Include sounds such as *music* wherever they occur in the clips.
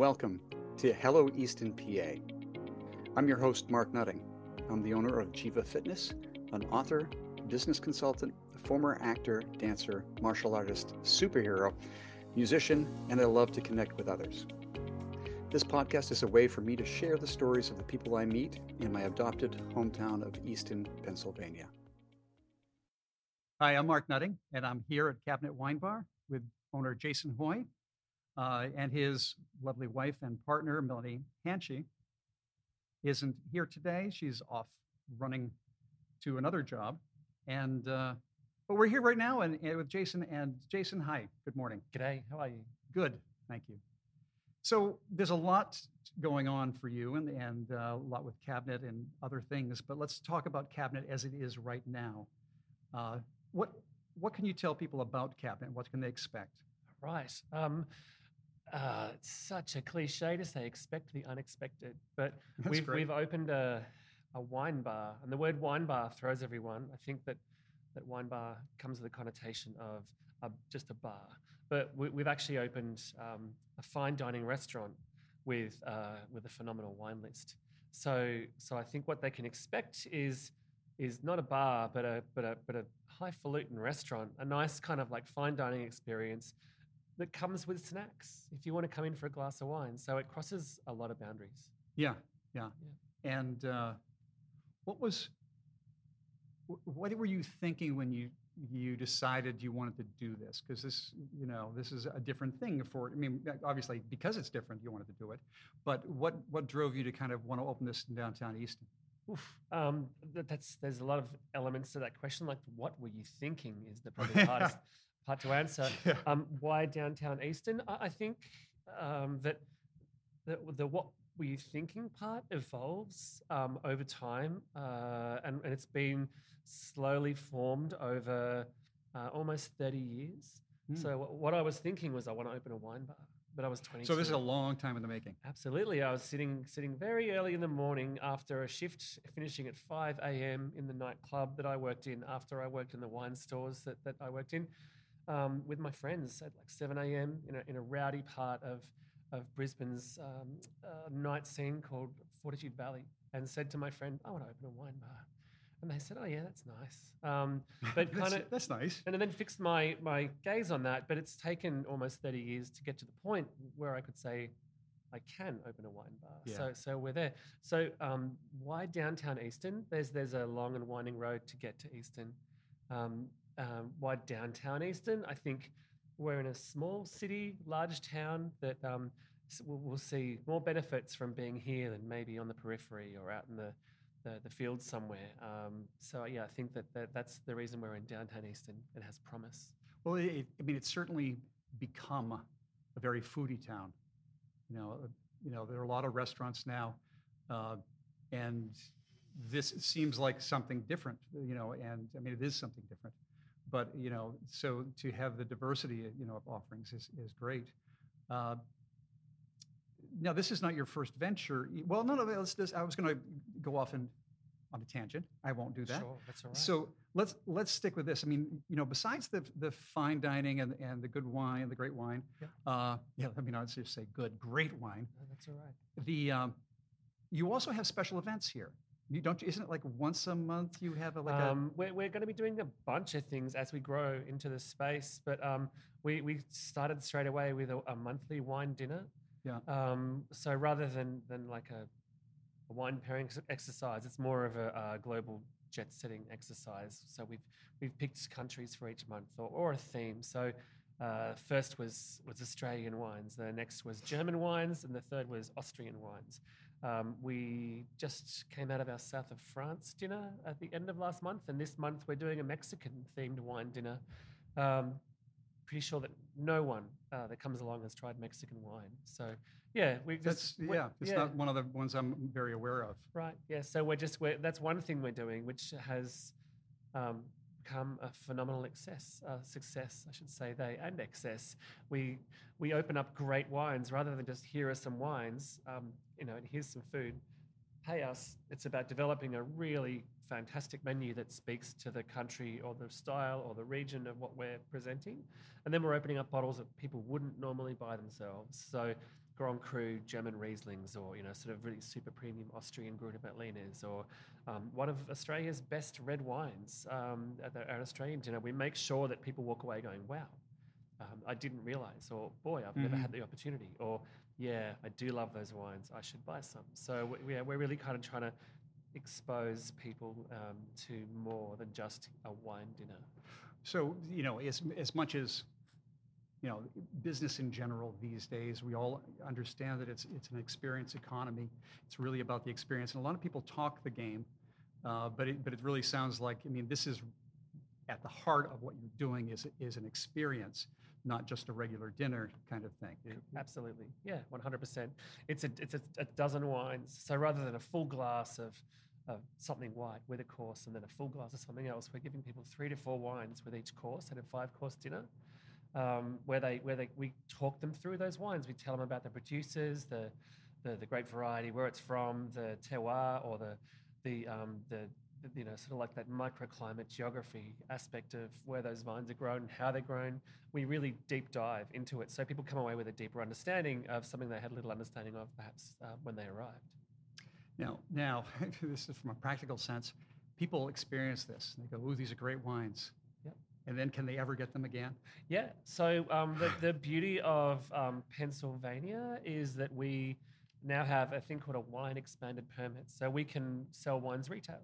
Welcome to Hello Easton, PA. I'm your host, Mark Nutting. I'm the owner of Jiva Fitness, an author, business consultant, former actor, dancer, martial artist, superhero, musician, and I love to connect with others. This podcast is a way for me to share the stories of the people I meet in my adopted hometown of Easton, Pennsylvania. Hi, I'm Mark Nutting, and I'm here at Kabinett Wine Bar with owner Jason Hoy uh, and his lovely wife and partner, Melanie Hanche, isn't here today. She's off running to another job. And uh, but we're here right now and, and with Jason. And Jason, hi, good morning. G'day, how are you? Good, thank you. So there's a lot going on for you and, and uh, a lot with Kabinett and other things, but let's talk about Kabinett as it is right now. Uh, what what can you tell people about Kabinett? What can they expect? Right. Um, uh, it's such a cliche to say expect the unexpected, but *laughs* That's we've great. we've opened a a wine bar, and the word wine bar throws everyone. I think that that wine bar comes with a connotation of a, just a bar, but we, we've actually opened um, a fine dining restaurant with uh, with a phenomenal wine list. So so I think what they can expect is is not a bar, but a but a but a highfalutin restaurant, a nice kind of like fine dining experience that comes with snacks if you want to come in for a glass of wine. So it crosses a lot of boundaries. Yeah, yeah. And uh, what was what were you thinking when you you decided you wanted to do this? Because this, you know, this is a different thing for. I mean, obviously because it's different, you wanted to do it. But what what drove you to kind of want to open this in downtown Easton? Oof. Um, th- that's there's a lot of elements to that question. Like, what were you thinking? Is the *laughs* probably hardest part to answer. *laughs* Yeah. Um, why downtown Easton? I, I think um, that the, the what were you thinking part evolves um, over time, uh, and, and it's been slowly formed over uh, almost 30 years. Hmm. So wh- what I was thinking was I want to open a wine bar, but I was 20. So this is a long time in the making. Absolutely. I was sitting sitting very early in the morning after a shift, finishing at 5 a.m. in the nightclub that I worked in after I worked in the wine stores that, that I worked in um, with my friends at like 7 a.m. in a, in a rowdy part of, of Brisbane's um, uh, night scene called Fortitude Valley and said to my friend, I want to open a wine bar. And they said, oh, yeah, that's nice. Um, *laughs* but that's, kind of that's nice. and then fixed my my gaze on that. But it's taken almost 30 years to get to the point where I could say I can open a wine bar. Yeah. So so we're there. So um, why downtown Easton? There's there's a long and winding road to get to Easton. Um, um, why downtown Easton? I think we're in a small city, large town that um, we'll, see more benefits from being here than maybe on the periphery or out in the the, the fields somewhere. Um, so yeah, I think that, that that's the reason we're in downtown Easton. It has promise. Well, it, I mean, it's certainly become a very foodie town. You know, uh, you know, there are a lot of restaurants now, uh, and this seems like something different. You know, and I mean, it is something different. But you know, so to have the diversity, you know, of offerings is is great. Uh, now, this is not your first venture. Well, no, no. Let's just, I was going to go off and on a tangent. I won't do that. Sure, that's all right. So let's let's stick with this. I mean, you know, besides the the fine dining and, and the good wine, the great wine, Yeah. uh, yeah, I mean, I'd just say good, great wine. No, that's all right. The um, you also have special events here. You don't? Isn't it like once a month you have a, like um, we're we're going to be doing a bunch of things as we grow into the space, but um, we we started straight away with a, a monthly wine dinner. Yeah. Um, so rather than than like a, a wine pairing exercise, it's more of a, a global jet setting exercise. So we've we've picked countries for each month or, or a theme. So. Uh, first was was Australian wines. The next was German wines, and the third was Austrian wines. Um, we just came out of our south of France dinner at the end of last month, and this month we're doing a Mexican themed wine dinner. Um, pretty sure that no one uh, that comes along has tried Mexican wine. So yeah, we that's just we- yeah. It's not one of the ones I'm very aware of. right. Yeah, so we're just we're, that's one thing we're doing, which has um, become a phenomenal excess, uh, success, I should say, they and excess. We we open up great wines rather than just here are some wines, um, you know, and here's some food. pay us. It's about developing a really fantastic menu that speaks to the country or the style or the region of what we're presenting. And then we're opening up bottles that people wouldn't normally buy themselves. So Grand Cru German Rieslings or, you know, sort of really super premium Austrian Gruner Veltliners or um, one of Australia's best red wines um, at, the, at Australian dinner. We make sure that people walk away going, wow, um, I didn't realize, or boy, I've never Mhm. had the opportunity, or yeah, I do love those wines. I should buy some. So we, we- we're really kind of trying to expose people um, to more than just a wine dinner. So, you know, as, as much as, you know, business in general these days, we all understand that it's, it's an experience economy. It's really about the experience. And a lot of people talk the game, uh, but, it, but it really sounds like, I mean, this is at the heart of what you're doing is, is an experience, not just a regular dinner kind of thing. It- Absolutely, yeah, one hundred percent. It's a it's a, a dozen wines. So rather than a full glass of of something white with a course and then a full glass of something else, we're giving people three to four wines with each course at a five course dinner. Um, where they where they we talk them through those wines. We tell them about the producers, the the, the great variety, where it's from, the terroir or the the um, the the, you know sort of like that microclimate geography aspect of where those vines are grown, and how they're grown. We really deep dive into it, so people come away with a deeper understanding of something they had little understanding of perhaps uh, when they arrived. Now, now, *laughs* this is from a practical sense. People experience this. They go, "Ooh, these are great wines." Yep. And then, can they ever get them again? Yeah. So um, the, *sighs* the beauty of um, Pennsylvania is that we now have a thing called a wine expanded permit. So we can sell wines retail.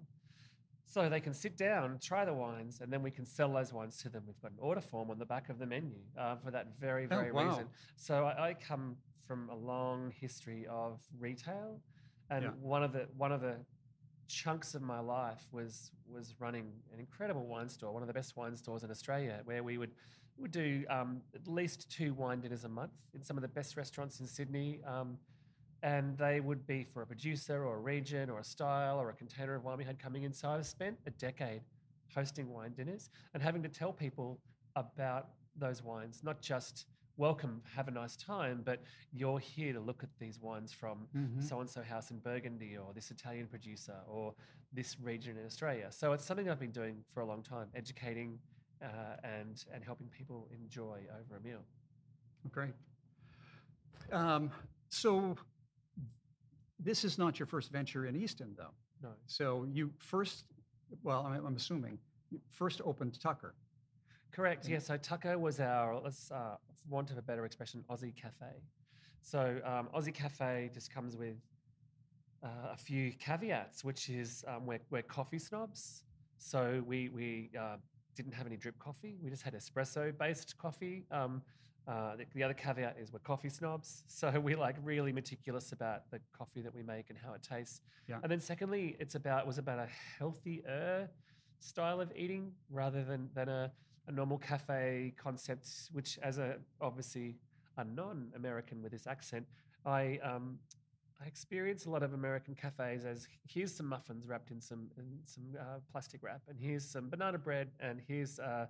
So they can sit down, try the wines, and then we can sell those wines to them. We've got an order form on the back of the menu uh, for that very, Oh, very wow. reason. So I, I come from a long history of retail, and Yeah. one of the one of the chunks of my life was was running an incredible wine store, one of the best wine stores in Australia, where we would would do um, at least two wine dinners a month in some of the best restaurants in Sydney. Um, and they would be for a producer or a region or a style or a container of wine we had coming in. So I've spent a decade hosting wine dinners and having to tell people about those wines, not just welcome, have a nice time, but you're here to look at these wines from so and so house in Burgundy or this Italian producer or this region in Australia. So it's something I've been doing for a long time, educating uh, and and helping people enjoy over a meal. Great. Um, so, this is not your first venture in Easton, though. No, So you first, well, I'm, I'm assuming, you first opened Tucker. correct. Yeah. So Tucker was our, let's uh, for want of a better expression, Aussie cafe. So um, Aussie cafe just comes with uh, a few caveats, which is um, we're, we're coffee snobs. So we we uh, didn't have any drip coffee. We just had espresso based coffee. Um, uh, the, the other caveat is we're coffee snobs, so *laughs* we're like really meticulous about the coffee that we make and how it tastes. Yeah. And then secondly, it's about it was about a healthier style of eating rather than than a, a normal cafe concept, which as a obviously a non-American with this accent, I um, I experience a lot of American cafes as here's some muffins wrapped in some in some uh, plastic wrap, and here's some banana bread, and here's uh,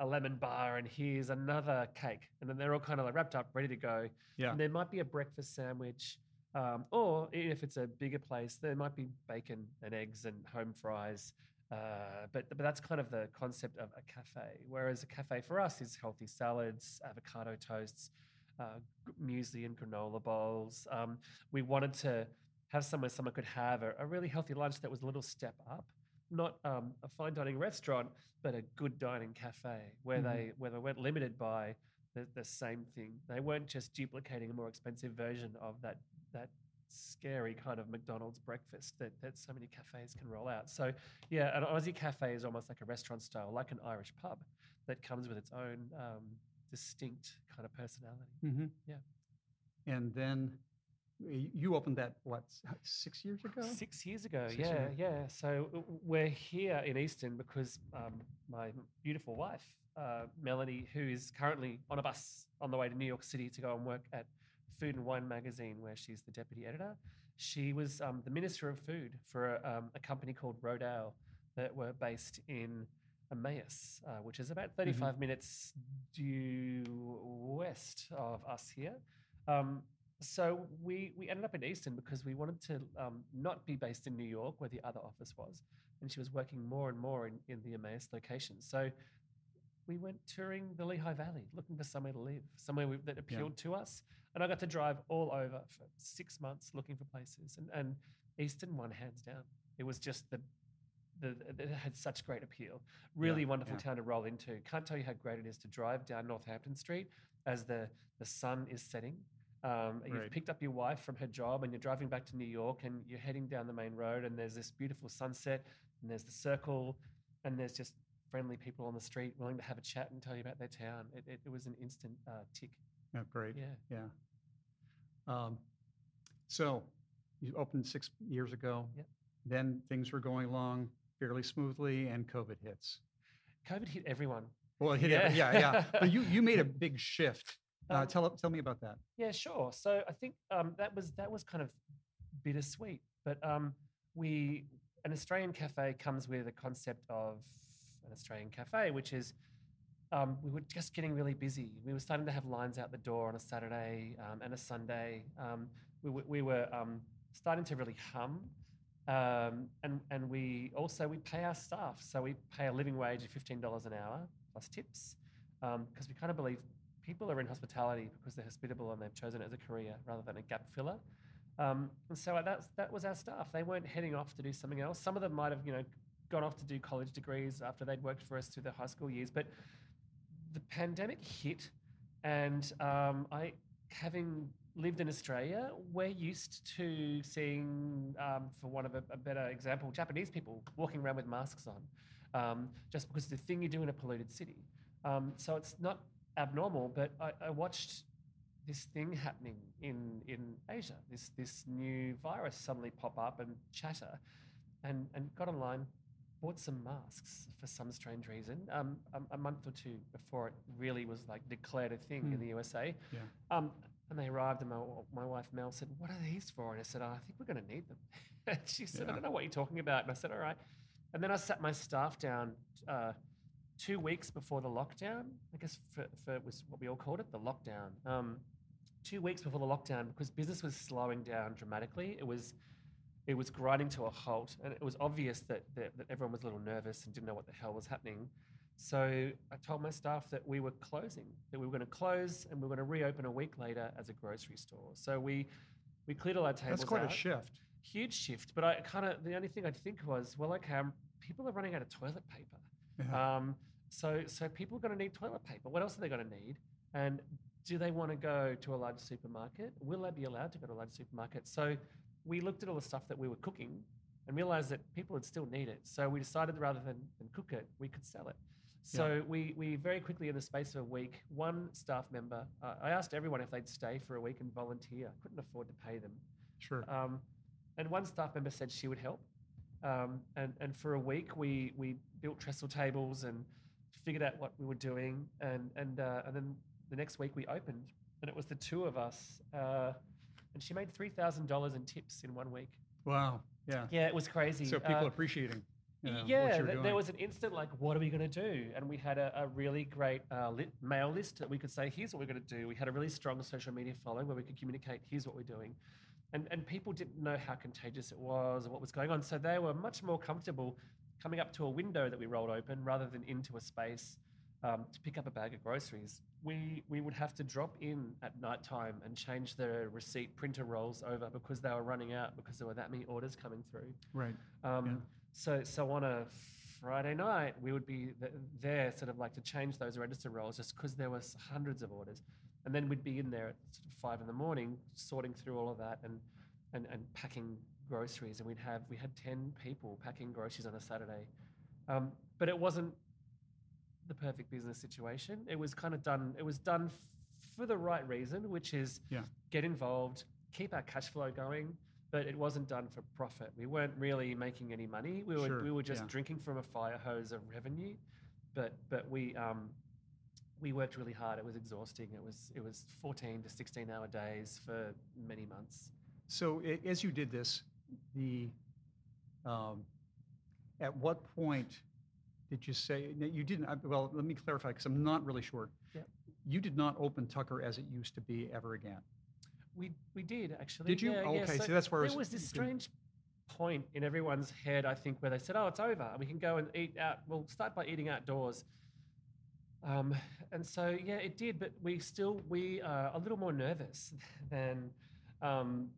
a lemon bar, and here's another cake, and then they're all kind of like wrapped up, ready to go. Yeah. And there might be a breakfast sandwich, um, or if it's a bigger place, there might be bacon and eggs and home fries. Uh, but but that's kind of the concept of a cafe. Whereas a cafe for us is healthy salads, avocado toasts, uh, muesli and granola bowls. Um, we wanted to have somewhere someone could have a, a really healthy lunch that was a little step up, not um, a fine dining restaurant, but a good dining cafe where Mhm. they where they weren't limited by the, the same thing. They weren't just duplicating a more expensive version of that that scary kind of McDonald's breakfast that, that so many cafes can roll out. So yeah, an Aussie cafe is almost like a restaurant style, like an Irish pub that comes with its own um, distinct kind of personality. Mm-hmm. Yeah. And then you opened that, what, six years ago? Six years ago, Six yeah, years. yeah. So we're here in Easton because um, my beautiful wife, uh, Melanie, who is currently on a bus on the way to New York City to go and work at Food and Wine magazine, where she's the deputy editor. She was um, the minister of food for a, um, a company called Rodale that were based in Emmaus, uh, which is about 35 minutes due west of us here. Um, so we we ended up in Easton because we wanted to um, not be based in New York where the other office was, and she was working more and more in, in the Emmaus location. So we went touring the Lehigh Valley, looking for somewhere to live, somewhere we, that appealed to us. And I got to drive all over for six months looking for places, and and Easton won hands down. It was just the the, it had such great appeal. Really wonderful yeah. town to roll into. Can't tell you how great it is to drive down Northampton Street as the the sun is setting. Um, You've picked up your wife from her job and you're driving back to New York and you're heading down the main road and there's this beautiful sunset and there's the circle and there's just friendly people on the street willing to have a chat and tell you about their town. It, it, it was an instant uh, tick. Yeah, great. Yeah. Yeah. Um, so you opened six years ago. Yep. Then things were going along fairly smoothly, and COVID hits. COVID hit everyone. Well, it hit every- Yeah. yeah, yeah. But you you made a *laughs* big shift. Uh, Um, tell tell me about that. Yeah, sure. So I think um, that was that was kind of bittersweet, but um, we an Australian cafe comes with a concept of an Australian cafe, which is um, we were just getting really busy. We were starting to have lines out the door on a Saturday um, and a Sunday. Um, we, were- we were um, starting to really hum. Um, and, and we also we pay our staff. So we pay a living wage of $15 an hour plus tips because we kind of believe people are in hospitality because they're hospitable and they've chosen it as a career rather than a gap filler. Um, and so that's, that was our staff. They weren't heading off to do something else. Some of them might have, you know, gone off to do college degrees after they'd worked for us through their high school years. But the pandemic hit, and um, I, having lived in Australia, we're used to seeing, um, for one of a, a better example, Japanese people walking around with masks on, um, just because it's the thing you do in a polluted city. Um, so it's not abnormal, but I, I watched this thing happening in in Asia. This this new virus suddenly pop up and chatter, and and got online, bought some masks for some strange reason. Um, a, a month or two before it really was like declared a thing in Hmm. the USA. Yeah. Um, and they arrived, and my, my wife Mel said, "What are these for?" And I said, oh, "I think we're going to need them." and *laughs* she said, "I don't know what you're talking about." And I said, "All right." And then I sat my staff down uh, two weeks before the lockdown. I guess for, for it was what we all called it, the lockdown. Um, two weeks before the lockdown, because business was slowing down dramatically. It was it was grinding to a halt, and it was obvious that, that that everyone was a little nervous and didn't know what the hell was happening. So I told my staff that we were closing, that we were going to close, and we were going to reopen a week later as a grocery store. So we we cleared all our tables. That's quite out a shift. huge shift. But I kind of the only thing I'd think was, well, okay, um, people are running out of toilet paper. Yeah. Um, so so people are going to need toilet paper. What else are they going to need? And do they want to go to a large supermarket? Will they be allowed to go to a large supermarket? So we looked at all the stuff that we were cooking and realized that people would still need it. So we decided rather than, than cook it, we could sell it. So we, we very quickly, in the space of a week, one staff member, uh, I asked everyone if they'd stay for a week and volunteer. I couldn't afford to pay them. Sure. Um, and one staff member said she would help. Um, and, and for a week, we, we built trestle tables and figured out what we were doing. And, and, uh, and then the next week we opened, and it was the two of us. Uh, and she made $3,000 in tips in one week. Wow. Yeah. Yeah, it was crazy. So people Uh, appreciating. You know, yeah, th- there was an instant like, what are we going to do? And we had a, a really great uh, lit mail list that we could say, here's what we're going to do. We had a really strong social media following where we could communicate, here's what we're doing. And, and people didn't know how contagious it was or what was going on. So they were much more comfortable coming up to a window that we rolled open rather than into a space um, to pick up a bag of groceries. We, we would have to drop in at night time and change the receipt printer rolls over because they were running out because there were that many orders coming through. right. Um, Yeah. So, so on a Friday night, we would be there, sort of like to change those register rolls, just because there was hundreds of orders, and then we'd be in there at sort of five in the morning, sorting through all of that and and, and packing groceries, and we'd have we had ten people packing groceries on a Saturday, um, but it wasn't the perfect business situation. It was kind of done. It was done f- for the right reason, which is Yeah. get involved, keep our cash flow going, but it wasn't done for profit. We weren't really making any money. We were Sure, we were just yeah. drinking from a fire hose of revenue, but but we um, we worked really hard. It was exhausting. It was it was 14 to 16 hour days for many months. So a- as you did this, the, um, at what point did you say, you didn't, well, let me clarify, because I'm not really sure. Yeah. You did not open Tucker as it used to be ever again. We we did actually. Did you? Yeah, Oh, yeah. okay, So so that's where I there was- was this strange point in everyone's head, I think, where they said, "Oh, it's over. We can go and eat out. We'll start by eating outdoors." Um, and so yeah, it did, but we still we are a little more nervous *laughs* than um,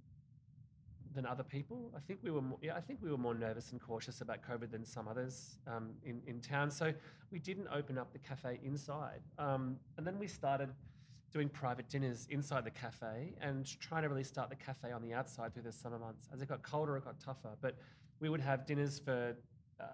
than other people. I think we were more, yeah, I think we were more nervous and cautious about COVID than some others um, in in town. So we didn't open up the cafe inside, um, and then we started doing private dinners inside the cafe and trying to really start the cafe on the outside through the summer months. As it got colder, it got tougher, but we would have dinners for uh,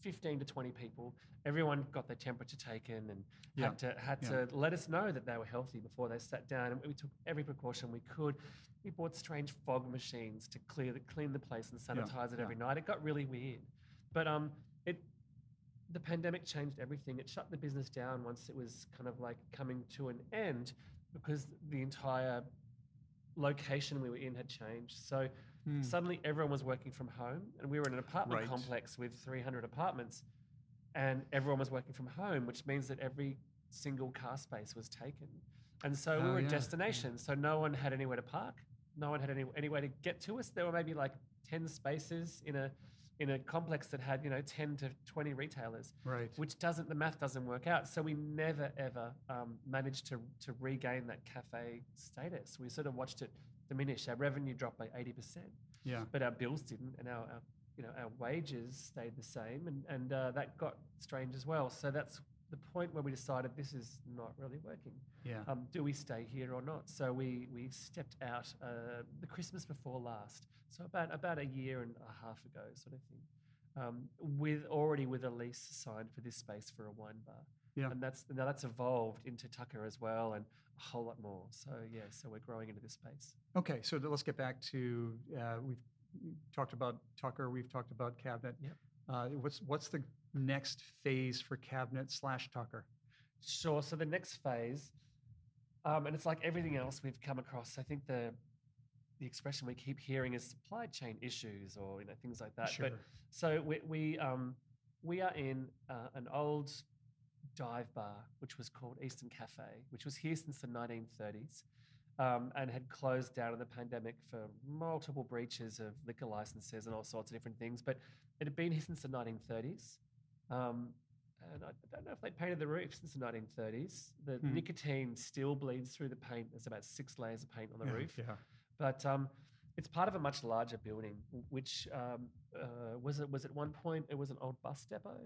15 to 20 people. Everyone got their temperature taken and Yeah, had to had yeah. to let us know that they were healthy before they sat down. And we took every precaution we could. We bought strange fog machines to clear the, clean the place and sanitize it yeah. every night. It got really weird, but um, it the pandemic changed everything. It shut the business down once it was kind of like coming to an end because the entire location we were in had changed. So Hmm. suddenly everyone was working from home, and we were in an apartment Right. complex with 300 apartments, and everyone was working from home, which means that every single car space was taken. And so we Oh, were a yeah, yeah. destination. So no one had anywhere to park. No one had any anywhere to get to us. There were maybe like 10 spaces in a in a complex that had you know 10 to 20 retailers Right. which doesn't the math doesn't work out. So we never ever um, managed to to regain that cafe status. We sort of watched it diminish. Our revenue dropped by 80% Yeah. but our bills didn't and our, our you know our wages stayed the same and and uh, that got strange as well. So that's the point where we decided this is not really working Yeah. um, do we stay here or not? So we we stepped out uh, the Christmas before last, so about about a year and a half ago, sort of thing, um, with already with a lease signed for this space for a wine bar. Yeah. and that's now that's evolved into Tucker as well, and a whole lot more. So yeah, so we're growing into this space. Okay, so let's get back to uh, we've talked about Tucker, we've talked about Kabinett. Yep. Uh, what's what's the next phase for Kabinett slash Tucker? Sure. So the next phase, um, and it's like everything else we've come across. I think the the expression we keep hearing is supply chain issues or you know things like that. But so we we um, we are in uh, an old dive bar which was called Eastern Cafe, which was here since the 1930s. Um, and had closed down in the pandemic for multiple breaches of liquor licenses and all sorts of different things. But it had been here since the 1930s. Um, and I don't know if they painted the roof since the 1930s. The Hmm. nicotine still bleeds through the paint. There's about six layers of paint on the yeah, roof. Yeah. But um, it's part of a much larger building, which um, uh, was it was at one point it was an old bus depot.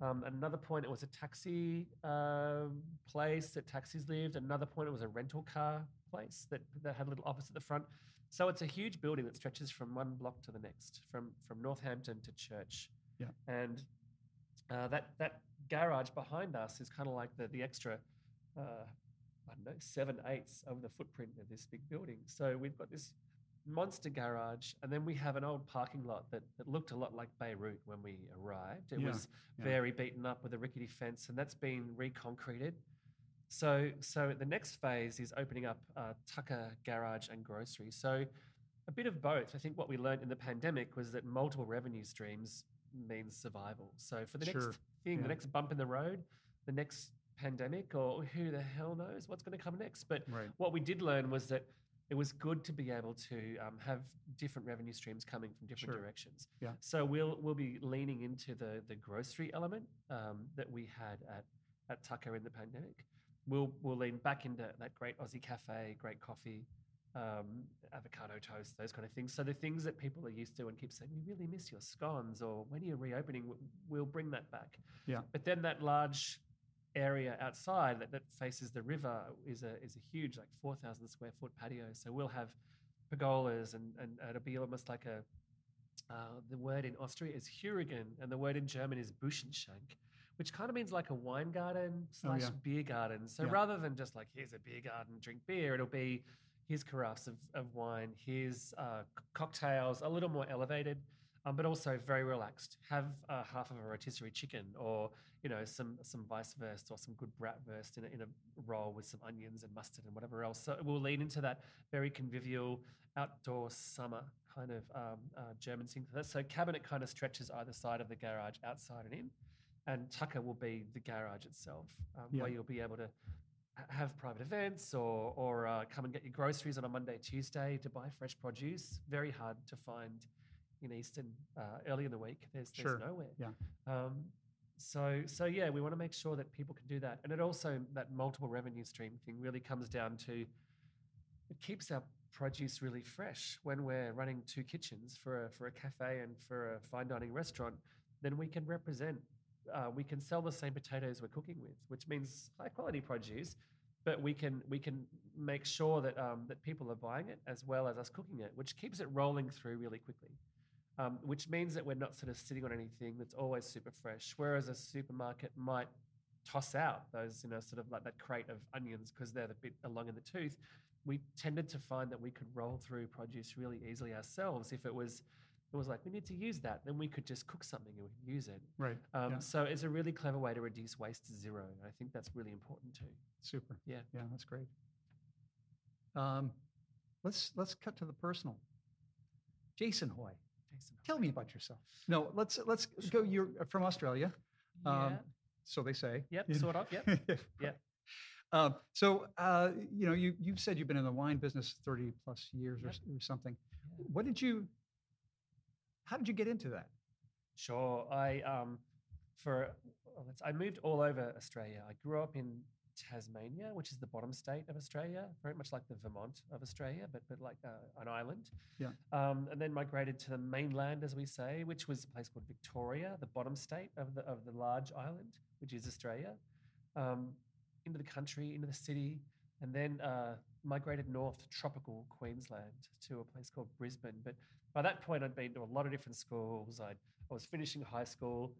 Um, another point, it was a taxi uh, place that taxis lived. Another point, it was a rental car place that, that had a little office at the front. So it's a huge building that stretches from one block to the next, from from Northampton to Church. Yeah. And uh, that that garage behind us is kind of like the the extra. Uh, I don't know, seven eighths of the footprint of this big building. So we've got this monster garage, and then we have an old parking lot that, that looked a lot like Beirut when we arrived. It Yeah, was yeah. very beaten up with a rickety fence, and that's been reconcreted. So, so the next phase is opening up uh, Tucker Garage and Grocery. So, a bit of both. I think what we learned in the pandemic was that multiple revenue streams means survival. So, for the Sure, next thing, yeah. the next bump in the road, the next pandemic, or who the hell knows what's going to come next. But Right. what we did learn was that it was good to be able to um, have different revenue streams coming from different Sure. directions. Yeah. So we'll we'll be leaning into the the grocery element um, that we had at at Tucker in the pandemic. We'll we'll lean back into that great Aussie cafe, great coffee, um, avocado toast, those kind of things. So the things that people are used to and keep saying, we really miss your scones, or when are you reopening? We'll bring that back. Yeah. But then that large area outside that, that faces the river is a is a huge like four thousand square foot patio. So we'll have pergolas and and it'll be almost like a uh, the word in Austria is Heurigen and the word in German is Buschenschank, which kind of means like a wine garden slash yeah. beer garden. So Yeah. rather than just like here's a beer garden, drink beer, it'll be here's carafes of, of wine, here's uh, cocktails, a little more elevated, um, but also very relaxed. Have uh, half of a rotisserie chicken, or you know some some Weisswurst or some good bratwurst in a, in a roll with some onions and mustard and whatever else. So we'll lean into that very convivial outdoor summer kind of um, uh, German thing. So Kabinett kind of stretches either side of the garage, outside and in, and Tucker will be the garage itself, um, Yeah. where you'll be able to have private events or or uh, come and get your groceries on a Monday, Tuesday to buy fresh produce. Very hard to find in Easton uh, early in the week. There's, there's Sure, nowhere. yeah. Um, so so yeah, we want to make sure that people can do that, and it also that multiple revenue stream thing really comes down to it keeps our produce really fresh when we're running two kitchens for a, for a cafe and for a fine dining restaurant then we can represent uh, we can sell the same potatoes we're cooking with which means high quality produce but we can we can make sure that um, that people are buying it as well as us cooking it which keeps it rolling through really quickly um, which means that we're not sort of sitting on anything that's always super fresh whereas a supermarket might toss out those you know sort of like that crate of onions because they're the bit along in the tooth we tended to find that we could roll through produce really easily ourselves if it was it was like we need to use that then we could just cook something and we can use it Right. um, yeah. so it's a really clever way to reduce waste to zero and i think that's really important too Super. Yeah. Yeah, that's great. Um, let's let's cut to the personal. Jason Hoy, tell me about yourself. No, let's let's go. You're from Australia, yeah um, so they say. yep sort of yep Yeah. *laughs* Um, so uh, you know, you you've said you've been in the wine business thirty plus years or, Yep. s- or something. Yeah. What did you? How did you get into that? Sure. I um for well, I moved all over Australia. I grew up in Tasmania, which is the bottom state of Australia, very much like the Vermont of Australia, but but like uh, an island. Yeah. Um, and then migrated to the mainland, as we say, which was a place called Victoria, the bottom state of the of the large island, which is Australia. Um, into the country, into the city, and then uh, migrated north to tropical Queensland to a place called Brisbane. But by that point, I'd been to a lot of different schools. I'd, I was finishing high school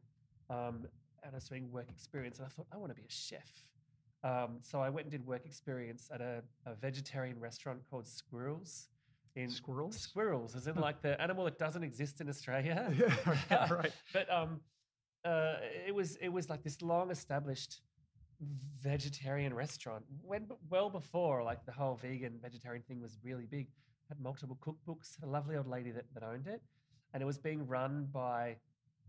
um, and I was doing work experience, and I thought, I want to be a chef. Um, so I went and did work experience at a, a vegetarian restaurant called Squirrels. In Squirrels? Squirrels, as in like the animal that doesn't exist in Australia. *laughs* yeah, *laughs* yeah, *laughs* right. But um, uh, it was it was like this long established vegetarian restaurant when well before like the whole vegan vegetarian thing was really big. Had multiple cookbooks. Had a lovely old lady that, that owned it, and it was being run by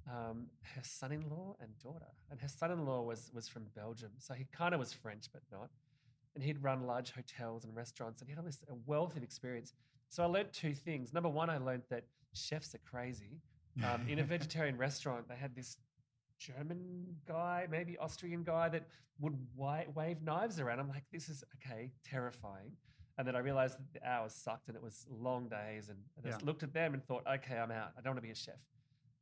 um, her son-in-law and daughter. And her son-in-law was was from Belgium, so he kind of was French but not. And he'd run large hotels and restaurants, and he had all this a wealth of experience. So I learned two things. Number one, I learned that chefs are crazy. Um, in a *laughs* vegetarian restaurant, they had this German guy, maybe Austrian guy, that would wave knives around. I'm like, this is okay, terrifying. And then I realized that the hours sucked and it was long days. And, and I just Yeah. looked at them and thought, okay, I'm out. I don't want to be a chef.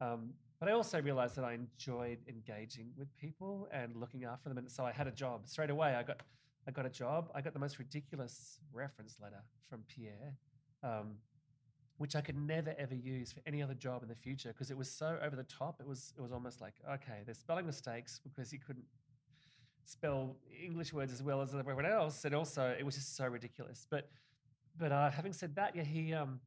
Um, but I also realized that I enjoyed engaging with people and looking after them. And so I had a job straight away. I got, I got a job. I got the most ridiculous reference letter from Pierre. Um, which I could never ever use for any other job in the future because it was so over the top. It was it was almost like okay, there's spelling mistakes because he couldn't spell English words as well as everyone else, and also it was just so ridiculous. But but uh, having said that, yeah, he um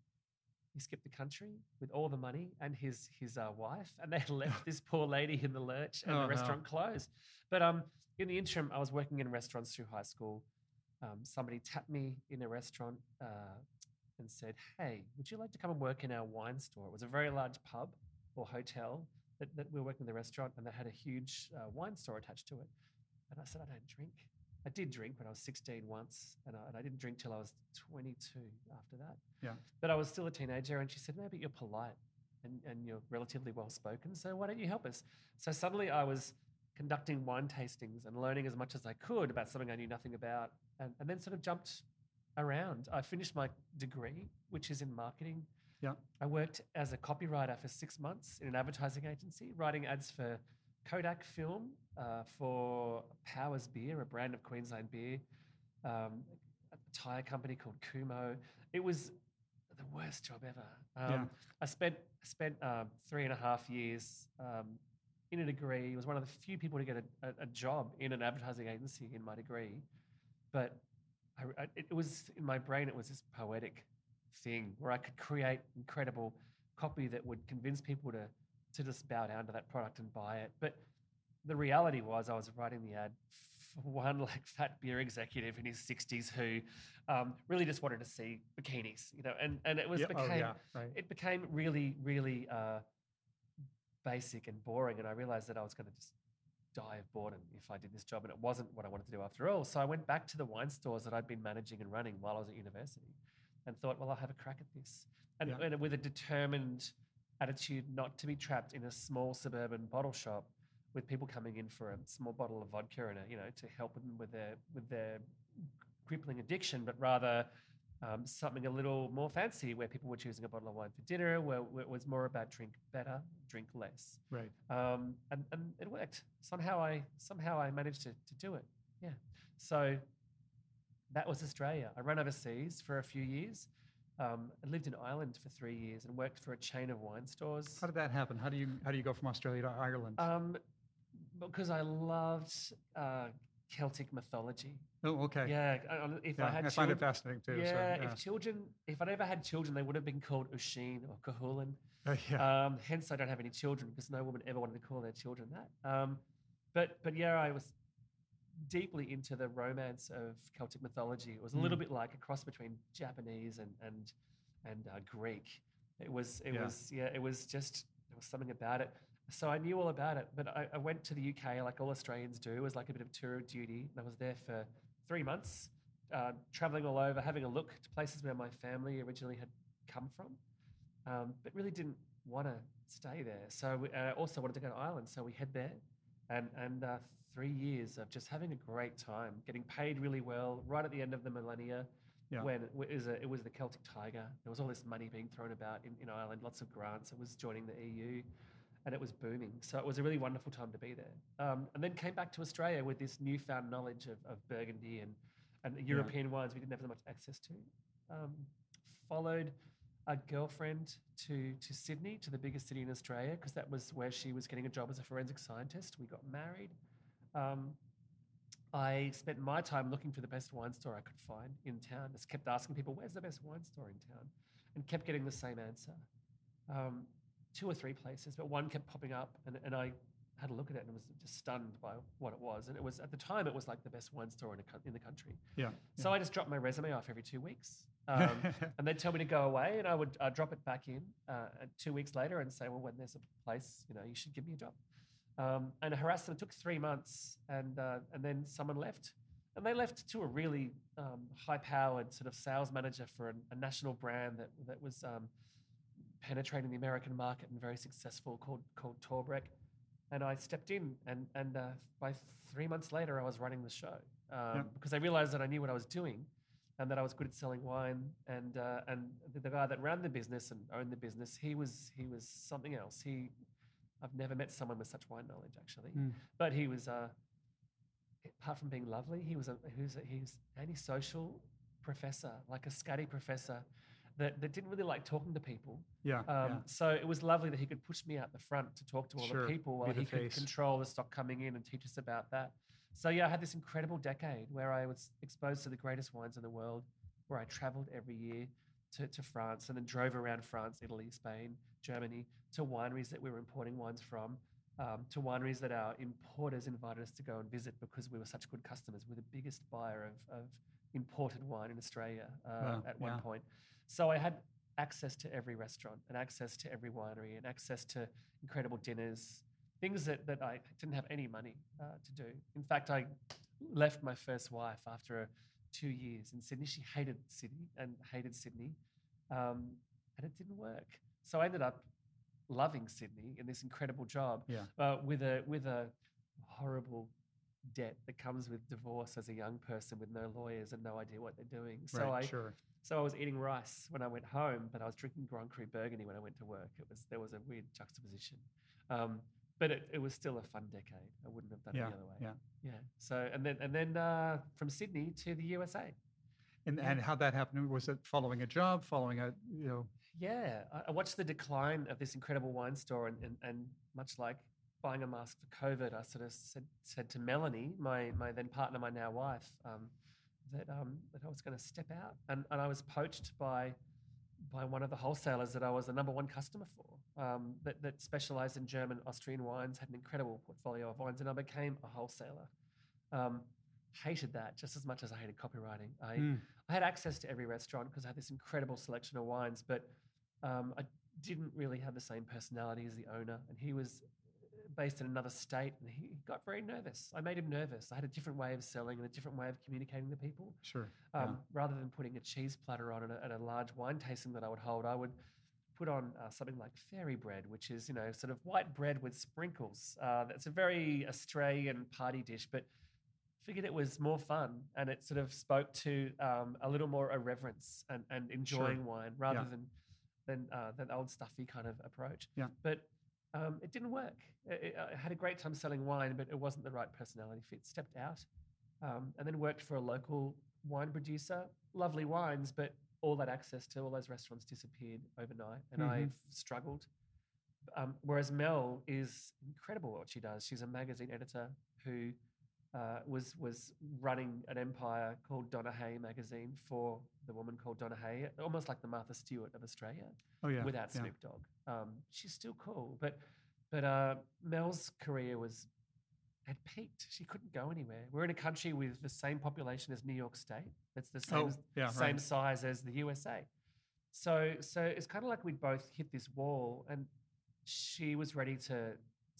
he skipped the country with all the money and his his uh, wife, and they had *laughs* left this poor lady in the lurch, and Oh, the no. restaurant closed. But um in the interim, I was working in restaurants through high school. Um, somebody tapped me in a restaurant. Uh, and said, Hey, would you like to come and work in our wine store? It was a very large pub or hotel that, that we were working in the restaurant, and they had a huge uh, wine store attached to it. And I said, I don't drink. I did drink when I was 16 once, and I, and I didn't drink till I was 22 after that. Yeah. But I was still a teenager, and she said, No, but you're polite and, and you're relatively well spoken, so why don't you help us? So suddenly I was conducting wine tastings and learning as much as I could about something I knew nothing about, and, and then sort of jumped around. I finished my degree, which is in marketing. Yeah. I worked as a copywriter for six months in an advertising agency, writing ads for Kodak Film, uh, for Powers Beer, a brand of Queensland beer, um, a tire company called Kumho. It was the worst job ever. Um, Yeah. I spent spent um, three and a half years um, in a degree. Was one of the few people to get a, a, a job in an advertising agency in my degree, but I, I- it was in my brain. It was this poetic thing where I could create incredible copy that would convince people to to just bow down to that product and buy it. But the reality was, I was writing the ad for one *laughs* like fat beer executive in his sixties who um, really just wanted to see bikinis, you know, and and it was Yeah, became oh, yeah, right. it became really really uh, basic and boring, and I realized that I was going to just die of boredom if I did this job, and it wasn't what I wanted to do after all. So I went back to the wine stores that I'd been managing and running while I was at university, and thought, well, I'll have a crack at this, and, Yeah. and with a determined attitude not to be trapped in a small suburban bottle shop with people coming in for a small bottle of vodka and a, you know to help them with their with their crippling addiction, but rather um, something a little more fancy where people were choosing a bottle of wine for dinner, where, where it was more about drink better, drink less. Right. Um, and, and it worked. Somehow I somehow I managed to, to do it. Yeah. So that was Australia. I ran overseas for a few years. Um, I lived in Ireland for three years and worked for a chain of wine stores. How did that happen? How do you how do you go from Australia to Ireland? Um, because I loved uh, Celtic mythology. oh, okay. Yeah, I- if Yeah, I had I find it fascinating too. yeah, so, yeah. if children, if I'd ever had children, they would have been called Oisin or Cuchulainn. Uh, yeah. Um, hence, I don't have any children because no woman ever wanted to call their children that. Um, but but yeah, I was deeply into the romance of Celtic mythology. It was a little Mm. bit like a cross between Japanese and and and uh, Greek. It was it Yeah. was yeah it was just there was something about it. So I knew all about it. But I, I went to the UK like all Australians do. It was like a bit of tour of duty. And I was there for three months, uh, traveling all over, having a look to places where my family originally had come from um, but really didn't want to stay there. So I uh, also wanted to go to Ireland. So we head there, and and uh, three years of just having a great time, getting paid really well. Right at the end of the millennia, Yeah. when it was, a, it was the Celtic Tiger. There was all this money being thrown about in, in Ireland, lots of grants. It was joining the EU, and it was booming. So it was a really wonderful time to be there. Um, and then came back to Australia with this newfound knowledge of, of Burgundy and and European wines we didn't have that much access to. Um, followed a girlfriend to to Sydney, to the biggest city in Australia, because that was where she was getting a job as a forensic scientist. We got married. Um, I spent my time looking for the best wine store I could find in town. Just kept asking people, "Where's the best wine store in town?" and kept getting the same answer. Um, two or three places, but one kept popping up, and, and I had a look at it and was just stunned by what it was. And it was at the time it was like the best wine store in, a, in the country. yeah. So I just dropped my resume off every two weeks. *laughs* Um, and they'd tell me to go away, and I would uh, drop it back in uh, two weeks later and say, "Well, when there's a place, you know, you should give me a job." Um, and I harassed them. It took three months, and uh, and then someone left, and they left to a really um, high-powered sort of sales manager for a, a national brand that that was um, penetrating the American market and very successful, called called Torbreck. And I stepped in, and and uh, by three months later, I was running the show um, because I realized that I knew what I was doing and that I was good at selling wine. And uh, and the, the guy that ran the business and owned the business, he was he was something else. He, I've never met someone with such wine knowledge actually. Mm. But he was, uh, apart from being lovely, he was a he was a, he was antisocial professor, like a scatty professor. That, that didn't really like talking to people. yeah. Um, yeah. So it was lovely that he could push me out the front to talk to all Sure, the people while the he could control the stock coming in and teach us about that. So yeah, I had this incredible decade where I was exposed to the greatest wines in the world, where I traveled every year to, to France and then drove around France, Italy, Spain, Germany, to wineries that we were importing wines from, um, to wineries that our importers invited us to go and visit because we were such good customers. We're the biggest buyer of, of imported wine in Australia uh, Wow, at one yeah. point. So I had access to every restaurant and access to every winery and access to incredible dinners, things that, that I didn't have any money uh, to do. In fact, I left my first wife after two years in Sydney. She hated Sydney and hated Sydney, um, and it didn't work. So I ended up loving Sydney in this incredible job Yeah. uh, with a with a horrible debt that comes with divorce as a young person with no lawyers and no idea what they're doing. So right. I sure. so I was eating rice when I went home, but I was drinking Grand Cru Burgundy when I went to work. It was there was a weird juxtaposition, um, but it, it was still a fun decade. I wouldn't have done Yeah. it the other way. Yeah. yeah. So and then and then uh, from Sydney to the USA. And Yeah. and how that happened? Was it following a job, following a you know? Yeah, I, I watched the decline of this incredible wine store, and, and, and much like buying a mask for COVID, I sort of said, said to Melanie, my, my then partner, my now wife, um, that, um, that I was going to step out. And, and I was poached by, by one of the wholesalers that I was the number one customer for, um, that, that specialized in German, Austrian wines, had an incredible portfolio of wines, and I became a wholesaler. Um, hated that just as much as I hated copywriting. I, Mm, I had access to every restaurant because I had this incredible selection of wines, but um, I didn't really have the same personality as the owner, and he was based in another state, and he got very nervous. I made him nervous. I had a different way of selling and a different way of communicating to people. Sure. Um, yeah. Rather than putting a cheese platter on at a, a large wine tasting that I would hold, I would put on uh, something like fairy bread, which is you know sort of white bread with sprinkles. Uh, that's a very Australian party dish, but figured it was more fun and it sort of spoke to um, a little more irreverence and, and enjoying wine rather Yeah. than than uh, that old stuffy kind of approach. Yeah. But um, it didn't work. It, it- I had a great time selling wine, but it wasn't the right personality fit. Stepped out, um, and then worked for a local wine producer. Lovely wines, but all that access to all those restaurants disappeared overnight, and I Mhm. struggled. Um, whereas Mel is incredible at what she does. She's a magazine editor who uh, was was running an empire called Donna Hay magazine for the woman called Donna Hay, almost like the Martha Stewart of Australia Oh yeah. without yeah. Snoop Dogg. Um, she's still cool, but but uh, Mel's career was had peaked. She couldn't go anywhere. We're in a country with the same population as New York State. That's the same Oh, yeah, same right. size as the USA. So so it's kind of like we'd both hit this wall, and she was ready to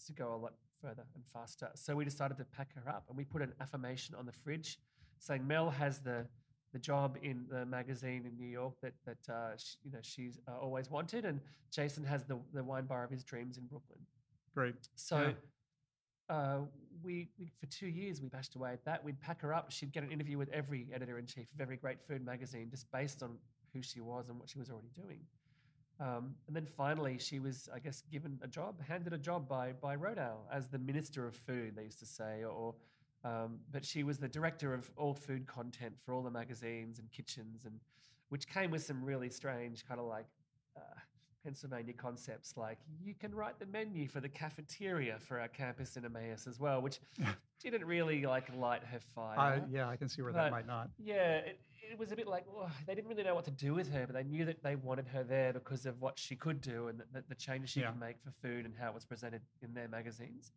to go a lot further and faster. So we decided to pack her up, and we put an affirmation on the fridge saying Mel has the the job in the magazine in New York that that uh, sh you know she's uh, always wanted, and Jason has the the wine bar of his dreams in Brooklyn. Great. So uh, we, we for two years we bashed away at that. We'd pack her up. She'd get an interview with every editor in chief of every great food magazine, just based on who she was and what she was already doing. Um, and then finally, she was, I guess, given a job, handed a job by by Rodale as the minister of food. They used to say, or um, but she was the director of all food content for all the magazines and kitchens, and which came with some really strange kind of like uh, Pennsylvania concepts, like you can write the menu for the cafeteria for our campus in Emmaus as well, which *laughs* didn't really like light her fire. I, yeah, I can see where But- that might not. Yeah, it, it was a bit like oh, they didn't really know what to do with her, but they knew that they wanted her there because of what she could do and the, the changes she Yeah. could make for food and how it was presented in their magazines.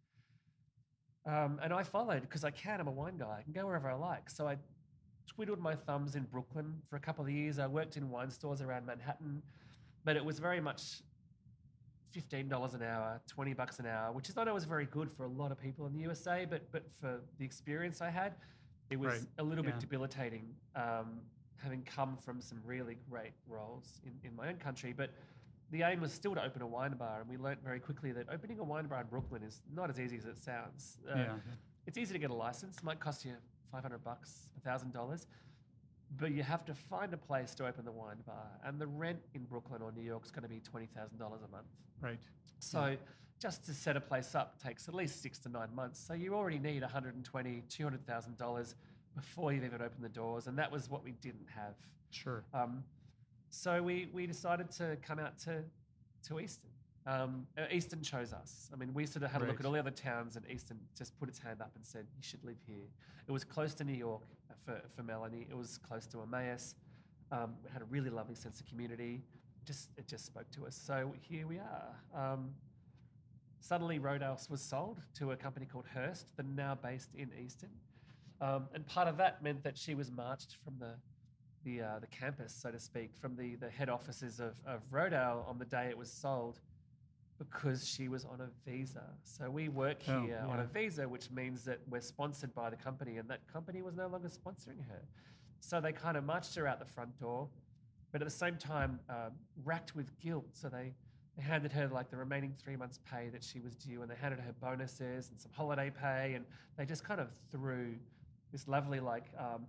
Um, and I followed because I can. I'm a wine guy. I can go wherever I like. So I twiddled my thumbs in Brooklyn for a couple of years. I worked in wine stores around Manhattan, but it was very much fifteen dollars an hour, twenty bucks an hour, which is I know is very good for a lot of people in the USA, but but for the experience I had, it was Right, a little yeah. bit debilitating. Um, having come from some really great roles in, in my own country, but the aim was still to open a wine bar, and we learnt very quickly that opening a wine bar in Brooklyn is not as easy as it sounds. Uh, yeah. it's easy to get a license. It might cost you 500 bucks, $1,000. But you have to find a place to open the wine bar. And the rent in Brooklyn or New York is going to be $20,000 a month. Right. So just to set a place up takes at least six to nine months. So you already need 120, $200,000 before you've even opened the doors. And that was what we didn't have. Sure. Um, so we, we decided to come out to, to Easton. Um, uh, Easton chose us. I mean, we sort of had a look at all the other towns, and Easton just put its hand up and said, "You should live here." It was close to New York uh, for, for Melanie. It was close to Emmaus. Um, it had a really lovely sense of community. Just it just spoke to us. So here we are. Um, suddenly, Rodale was sold to a company called Hearst, that are now based in Easton. Um, and part of that meant that she was marched from the the uh, the campus, so to speak, from the the head offices of of Rodale on the day it was sold, because she was on a visa. So we work Oh, here on a visa, which means that we're sponsored by the company, and that company was no longer sponsoring her. So they kind of marched her out the front door, but at the same time, um, racked with guilt. So they they handed her like the remaining three months' pay that she was due, and they handed her bonuses and some holiday pay, and they just kind of threw this lovely like um,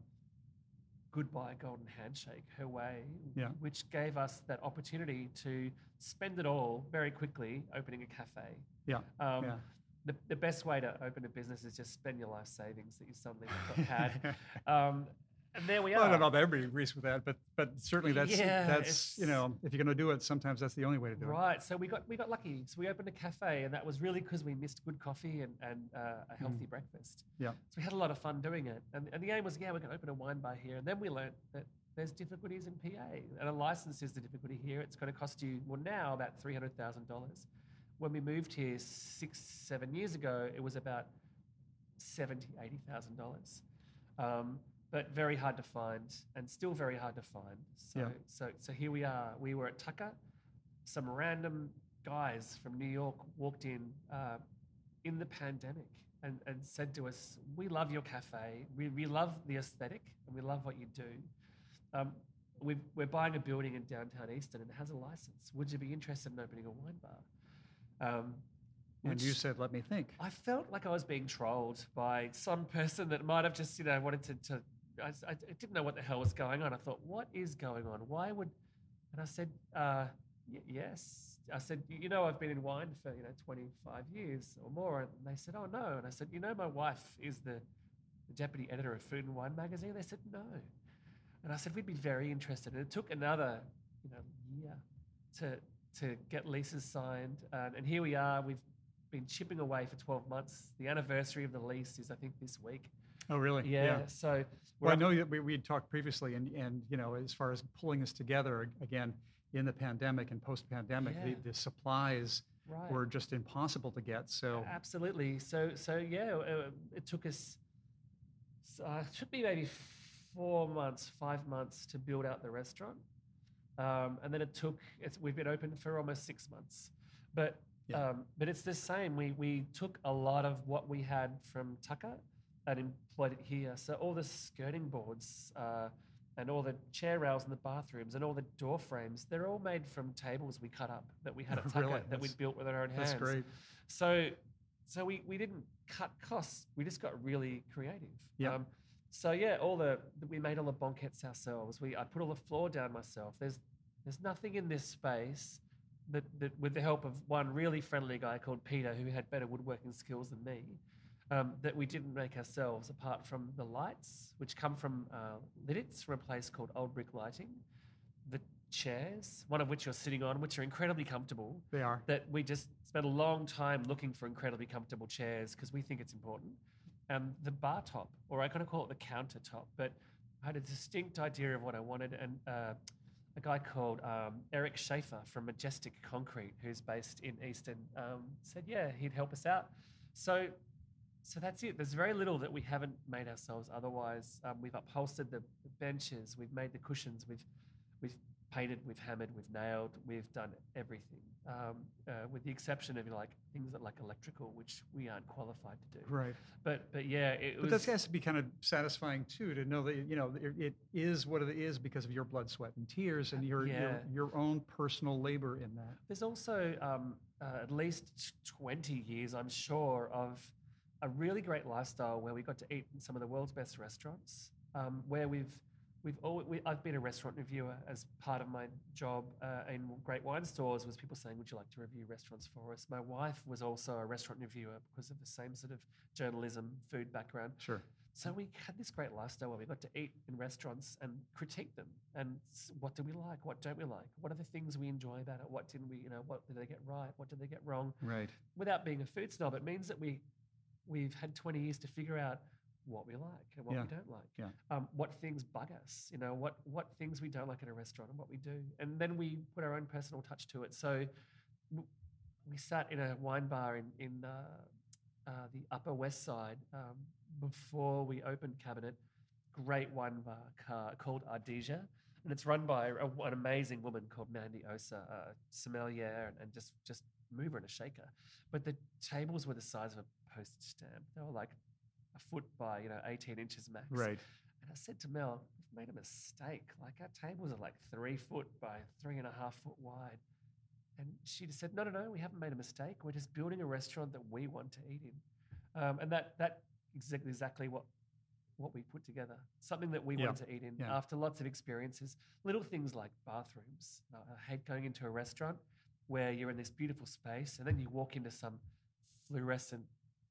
goodbye golden handshake her way, Yeah. which gave us that opportunity to spend it all very quickly opening a cafe. Yeah. Um, yeah. the, the best way to open a business is just spend your life savings that you suddenly *laughs* had. Um, and there we Well, are. I don't know if everybody agrees with that, but but certainly that's Yeah, that's you know if you're going to do it, sometimes that's the only way to do it. Right. So we got we got lucky. So we opened a cafe, and that was really because we missed good coffee and and uh, a healthy breakfast. Mm. Yeah. So we had a lot of fun doing it, and and the aim was yeah we're going to open a wine bar here, and then we learnt that there's difficulties in PA, and a license is the difficulty here. It's going to cost you well now about three hundred thousand dollars. When we moved here six seven years ago, it was about seventy eighty thousand dollars. Um, but very hard to find, and still very hard to find. So, Yeah. so, so here we are. We were at Tucker. Some random guys from New York walked in, uh, in the pandemic and, and said to us, "We love your cafe. We, we love the aesthetic, and we love what you do. Um, we we're buying a building in downtown Easton, and it has a license. Would you be interested in opening a wine bar?" Um, And you said, let me think. I felt like I was being trolled by some person that might have just, you know, wanted to. to I, I- didn't know what the hell was going on. I thought, what is going on? Why would? And I said, uh, y- yes. I said, you know, I've been in wine for you know 25 years or more. And they said, oh no. And I said, you know, my wife is the, the deputy editor of Food and Wine magazine. They said, no. And I said, we'd be very interested. And it took another, you know, year to to get leases signed. And here we are. We've been chipping away for 12 months. The anniversary of the lease is, I think, this week. Oh, really? Yeah. So Well, I know that we, we had talked previously and, and, you know, as far as pulling this together, again, in the pandemic and post-pandemic, Yeah. the, the supplies right. were just impossible to get. So, Absolutely. So, so yeah, uh, it took us, s- uh, it took me maybe four months, five months to build out the restaurant. Um, and then it took, it's, we've been open for almost six months. But, Yeah. um, but it's the same. We, we took a lot of what we had from Tucker and employed it here. So all the skirting boards, uh, and all the chair rails in the bathrooms and all the door frames, they're all made from tables we cut up that we had at *laughs* Tucker Really? that we'd built with our own hands. that's great. So, so we, we didn't cut costs. We just got really creative. Yeah. Um, so yeah, all the we made all the banquettes ourselves. We I put all the floor down myself. There's there's nothing in this space that, that with the help of one really friendly guy called Peter who had better woodworking skills than me. Um, that we didn't make ourselves, apart from the lights, which come from uh, Lititz from a place called Old Brick Lighting, the chairs, one of which you're sitting on, which are incredibly comfortable, They are. that we just spent a long time looking for incredibly comfortable chairs because we think it's important. And the bar top, or I kind of call it the countertop, but I had a distinct idea of what I wanted. And uh, a guy called um, Eric Schaefer from Majestic Concrete, who's based in Easton, um, said, yeah, he'd help us out. So, so that's it. There's very little that we haven't made ourselves. Otherwise, um, we've upholstered the, benches, we've made the cushions, we've we've painted, we've hammered, we've nailed, we've done everything, um, uh, with the exception of like things that like electrical, which we aren't qualified to do. Right. But but yeah, it But was that has to be kind of satisfying too, to know that, you know, it, it is what it is because of your blood, sweat and tears and your, Yeah. your, your own personal labor in that. There's also um, uh, at least 20 years, I'm sure, of a really great lifestyle where we got to eat in some of the world's best restaurants, um, where we've we've all, we, I've been a restaurant reviewer as part of my job uh, in great wine stores. Was people saying, "Would you like to review restaurants for us?" My wife was also a restaurant reviewer because of the same sort of journalism, food background. Sure. So we had this great lifestyle where we got to eat in restaurants and critique them. And what do we like? What don't we like? What are the things we enjoy about it? What didn't we, you know, what did they get right? What did they get wrong? Right. Without being a food snob, it means that we we've had 20 years to figure out what we like and what Yeah. we don't like. Yeah. Um, what things bug us, you know, what what things we don't like at a restaurant and what we do. And then we put our own personal touch to it. So we sat in a wine bar in, in uh, uh, the Upper West Side um, before we opened Kabinett. Great wine bar car called Ardesia. And it's run by a, an amazing woman called Mandy Oser, a sommelier and, and just, just mover and a shaker. But the tables were the size of a postage stamp. They were like a foot by, you know, 18 inches max. Right. And I said to Mel, we've made a mistake. Like our tables are like three foot by three and a half foot wide. And she just said, no, no, no, we haven't made a mistake. We're just building a restaurant that we want to eat in. Um, and that that exactly exactly what what we put together. Something that we Yeah, wanted to eat in yeah. after lots of experiences. Little things like bathrooms. Uh, I hate going into a restaurant where you're in this beautiful space and then you walk into some fluorescent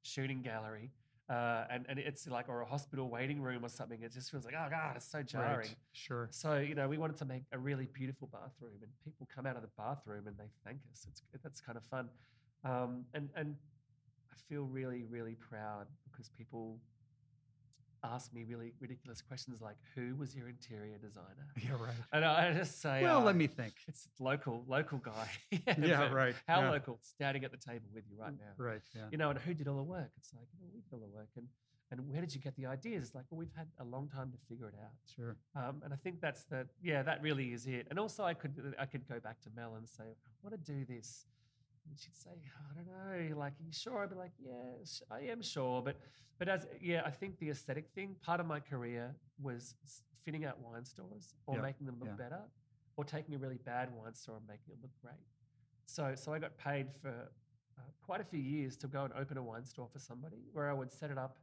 shooting gallery uh, and, and it's like, or a hospital waiting room or something. It just feels like, oh God, it's so jarring. Right. Sure. So, you know, we wanted to make a really beautiful bathroom and people come out of the bathroom and they thank us. It's, that's kind of fun. Um, and, and I feel really, really proud because people ask me really ridiculous questions like, who was your interior designer? *laughs* Yeah, right. And I just say, Well, "Oh, let me think. it's local, local guy. *laughs* Yeah, *laughs* right. How yeah. local? Standing at the table with you right now. Right. Yeah. You know, and who did all the work? It's like, well, we did all the work. And, and where did you get the ideas? It's like, well, we've had a long time to figure it out. Sure. Um, and I think that's the, yeah, that really is it. And also I could, I could go back to Mel and say, I want to do this. And she'd say, I don't know, like, are you sure? I'd be like, yes, I am sure. But, but as, yeah, I think the aesthetic thing, part of my career was fitting out wine stores or Yeah, making them look yeah. better or taking a really bad wine store and making it look great. So, so I got paid for uh, quite a few years to go and open a wine store for somebody where I would set it up,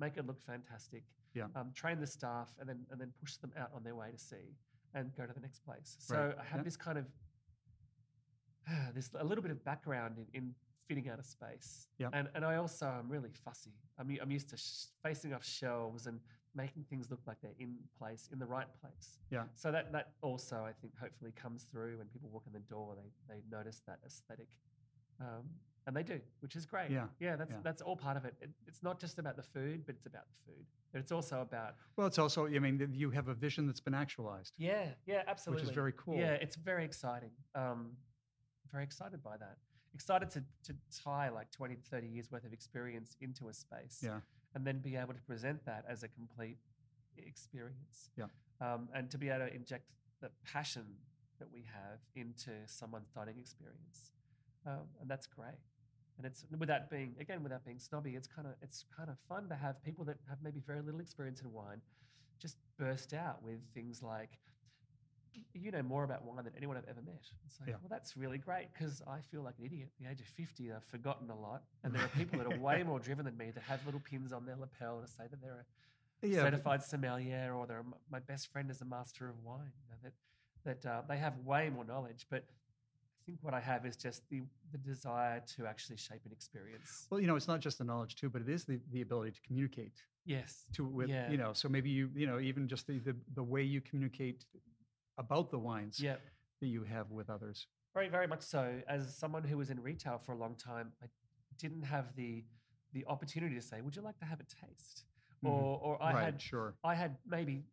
make it look fantastic, Yeah. um, train the staff, and then and then push them out on their way to sea and go to the next place. So Right, I have yeah. this kind of *sighs* this a little bit of background in, in fitting out a space. Yeah. And and I also am really fussy. I'm I'm used to sh- facing off shelves and making things look like they're in place in the right place. Yeah. So that that also I think hopefully comes through when people walk in the door. They they notice that aesthetic. Um, and they do, which is great. Yeah, yeah, that's yeah. that's all part of it. it. It's not just about the food, but it's about the food. But it's also about Well, it's also, I mean, you have a vision that's been actualized. yeah, yeah, absolutely. Which is very cool. Yeah, it's very exciting. Um, very excited by that. Excited to, to tie like 20, 30 years worth of experience into a space Yeah. and then be able to present that as a complete experience. Yeah. Um, and to be able to inject the passion that we have into someone's dining experience. Um, and that's great. And it's without being again without being snobby, it's kind of it's kind of fun to have people that have maybe very little experience in wine just burst out with things like you know more about wine than anyone I've ever met. It's like, Yeah. well, that's really great because I feel like an idiot. At the age of 50, I've forgotten a lot. And there are *laughs* people that are way more driven than me that have little pins on their lapel to say that they're a Yeah. but- certified sommelier or they're my best friend is a master of wine. You know, that that uh, they have way more knowledge. But I think what I have is just the the desire to actually shape an experience. Well, you know, it's not just the knowledge too, but it is the, the ability to communicate Yes. to with, Yeah. you know, so maybe you, you know, even just the, the, the way you communicate about the wines Yeah. that you have with others. Very, very much so. As someone who was in retail for a long time, I didn't have the the opportunity to say, "Would you like to have a taste?" Mhm. Or, or I right, had sure. I had maybe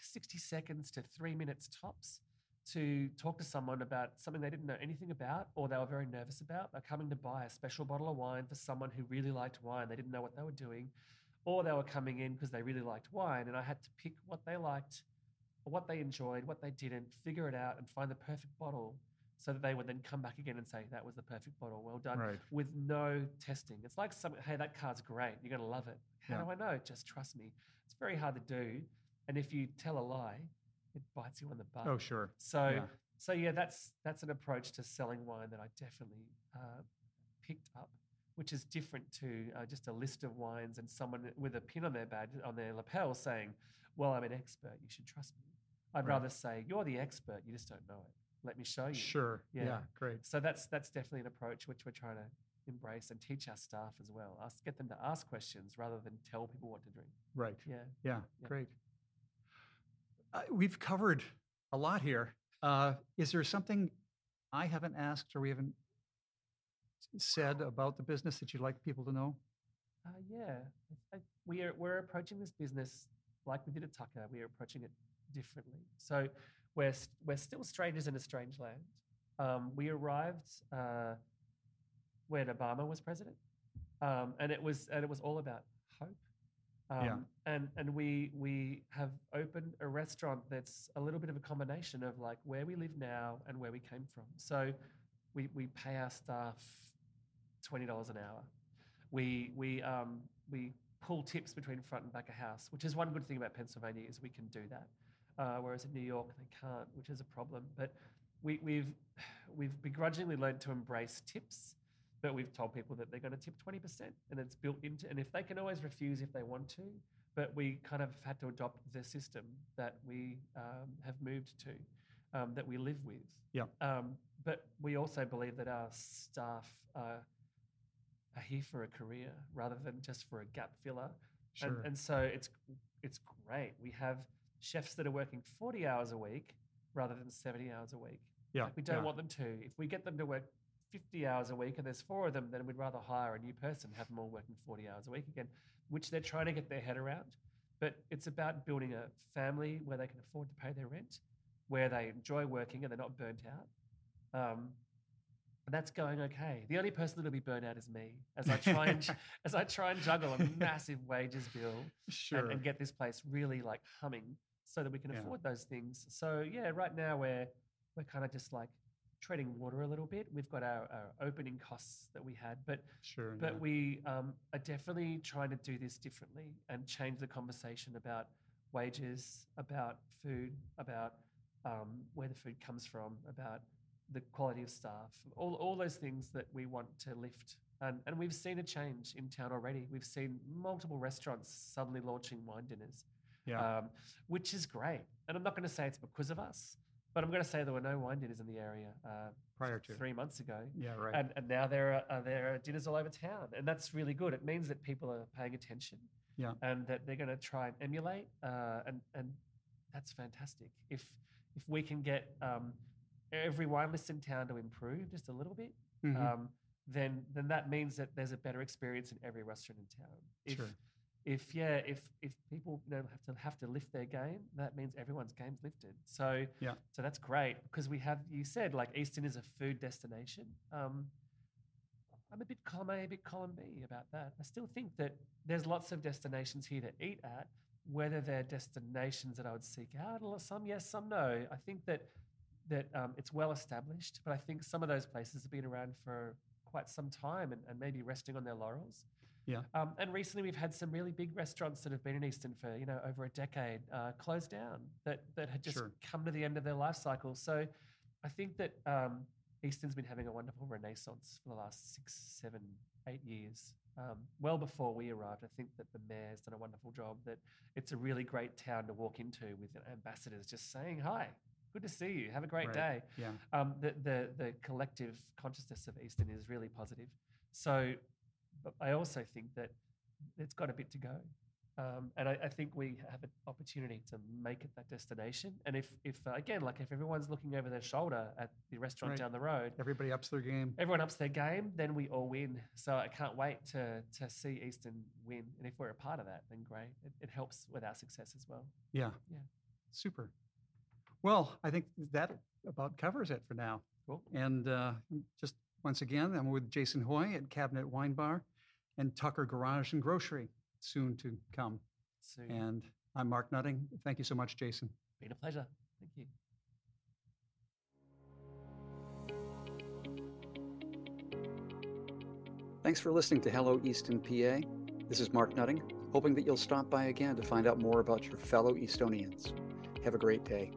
sixty seconds to three minutes tops to talk to someone about something they didn't know anything about, or they were very nervous about. They're coming to buy a special bottle of wine for someone who really liked wine. They didn't know what they were doing, or they were coming in because they really liked wine, and I had to pick what they liked, what they enjoyed, what they didn't, figure it out, and find the perfect bottle, so that they would then come back again and say that was the perfect bottle. Well done Right. with no testing. It's like some, hey, that car's great. You're going to love it. How Yeah. do I know? Just trust me. It's very hard to do. And if you tell a lie, it bites you on the butt. Oh, sure. So, yeah. so yeah, that's that's an approach to selling wine that I definitely uh, picked up, which is different to uh, just a list of wines and someone with a pin on their badge on their lapel saying, "Well, I'm an expert. You should trust me." I'd Right. rather say, "You're the expert. You just don't know it. Let me show you." Sure. Yeah. Yeah. Great. So that's that's definitely an approach which we're trying to embrace and teach our staff as well. Ask, get them to ask questions rather than tell people what to drink. Right. Yeah. Yeah. Yeah. Great. Uh, we've covered a lot here. Uh, is there something I haven't asked or we haven't said about the business that you'd like people to know? Uh, yeah, I, we are we're approaching this business like we did at Tucker. We are approaching it differently. So we're we're still strangers in a strange land. Um, we arrived uh, when Obama was president, um, and it was and it was all about hope. Um, Yeah. And and we we have opened a restaurant that's a little bit of a combination of like where we live now and where we came from. So we we pay our staff twenty dollars an hour we we um, we pull tips between front and back of house, which is one good thing about Pennsylvania is we can do that, uh, whereas in New York they can't, which is a problem. But we, we've we've begrudgingly learned to embrace tips, but we've told people that they're going to tip twenty percent, and it's built into. And if they can always refuse if they want to, but we kind of had to adopt the system that we um, have moved to, um, that we live with. Yeah. Um, but we also believe that our staff are, are here for a career rather than just for a gap filler. Sure. And, and so it's it's great. We have chefs that are working 40 hours a week rather than 70 hours a week. yeah. Like we don't yeah. want them to. If we get them to work 50 hours a week and there's four of them, then we'd rather hire a new person, have them all working 40 hours a week again, which they're trying to get their head around. But it's about building a family where they can afford to pay their rent, where they enjoy working and they're not burnt out. Um, and that's going okay. The only person that'll be burnt out is me as I try and *laughs* as I try and juggle a massive wages bill Sure. and, and get this place really like humming so that we can Yeah. afford those things. So yeah, right now we're we're kind of just like treading water a little bit. We've got our, our opening costs that we had, but Sure. but yeah. we um, are definitely trying to do this differently and change the conversation about wages, about food, about um, where the food comes from, about the quality of staff, all, all those things that we want to lift. And, and we've seen a change in town already. We've seen multiple restaurants suddenly launching wine dinners, Yeah. um, which is great. And I'm not going to say it's because of us, but I'm going to say there were no wine dinners in the area uh, Prior to. three months ago. Yeah, right. And, and now there are, uh, there are dinners all over town, and that's really good. It means that people are paying attention, Yeah. and that they're going to try and emulate, uh, and and that's fantastic. If if we can get um, every wine list in town to improve just a little bit, Mhm. um, then then that means that there's a better experience in every restaurant in town. If Sure. If yeah, if if people you know have to have to lift their game, that means everyone's game's lifted. So Yeah. so that's great because we have you said like Easton is a food destination. Um, I'm a bit column A, a bit column B about that. I still think that there's lots of destinations here to eat at. Whether they're destinations that I would seek out, or some yes, some no. I think that that um, it's well established, but I think some of those places have been around for quite some time and, and maybe resting on their laurels. Yeah. Um, and recently, we've had some really big restaurants that have been in Easton for you know over a decade uh, closed down that that had just Sure. come to the end of their life cycle. So, I think that um, Easton's been having a wonderful renaissance for the last six, seven, eight years. Um, well before we arrived, I think that the mayor's done a wonderful job. That it's a really great town to walk into with ambassadors just saying hi, good to see you, have a great Right. day Yeah. um, the, the the collective consciousness of Easton is really positive. So, but I also think that it's got a bit to go, um, and I, I think we have an opportunity to make it that destination. And if if uh, again, like if everyone's looking over their shoulder at the restaurant Right. down the road, Everybody ups their game. everyone ups their game, then we all win. So I can't wait to to see Easton win. And if we're a part of that, then great. It, it helps with our success as well. Yeah. Yeah. Super. Well, I think that about covers it for now. Cool. And uh, just once again, I'm with Jason Hoy at Kabinett Wine Bar and Tucker Garage and Grocery, soon to come. Soon. And I'm Mark Nutting. Thank you so much, Jason. Been a pleasure. Thank you. Thanks for listening to Hello Easton, PA. This is Mark Nutting, hoping that you'll stop by again to find out more about your fellow Eastonians. Have a great day.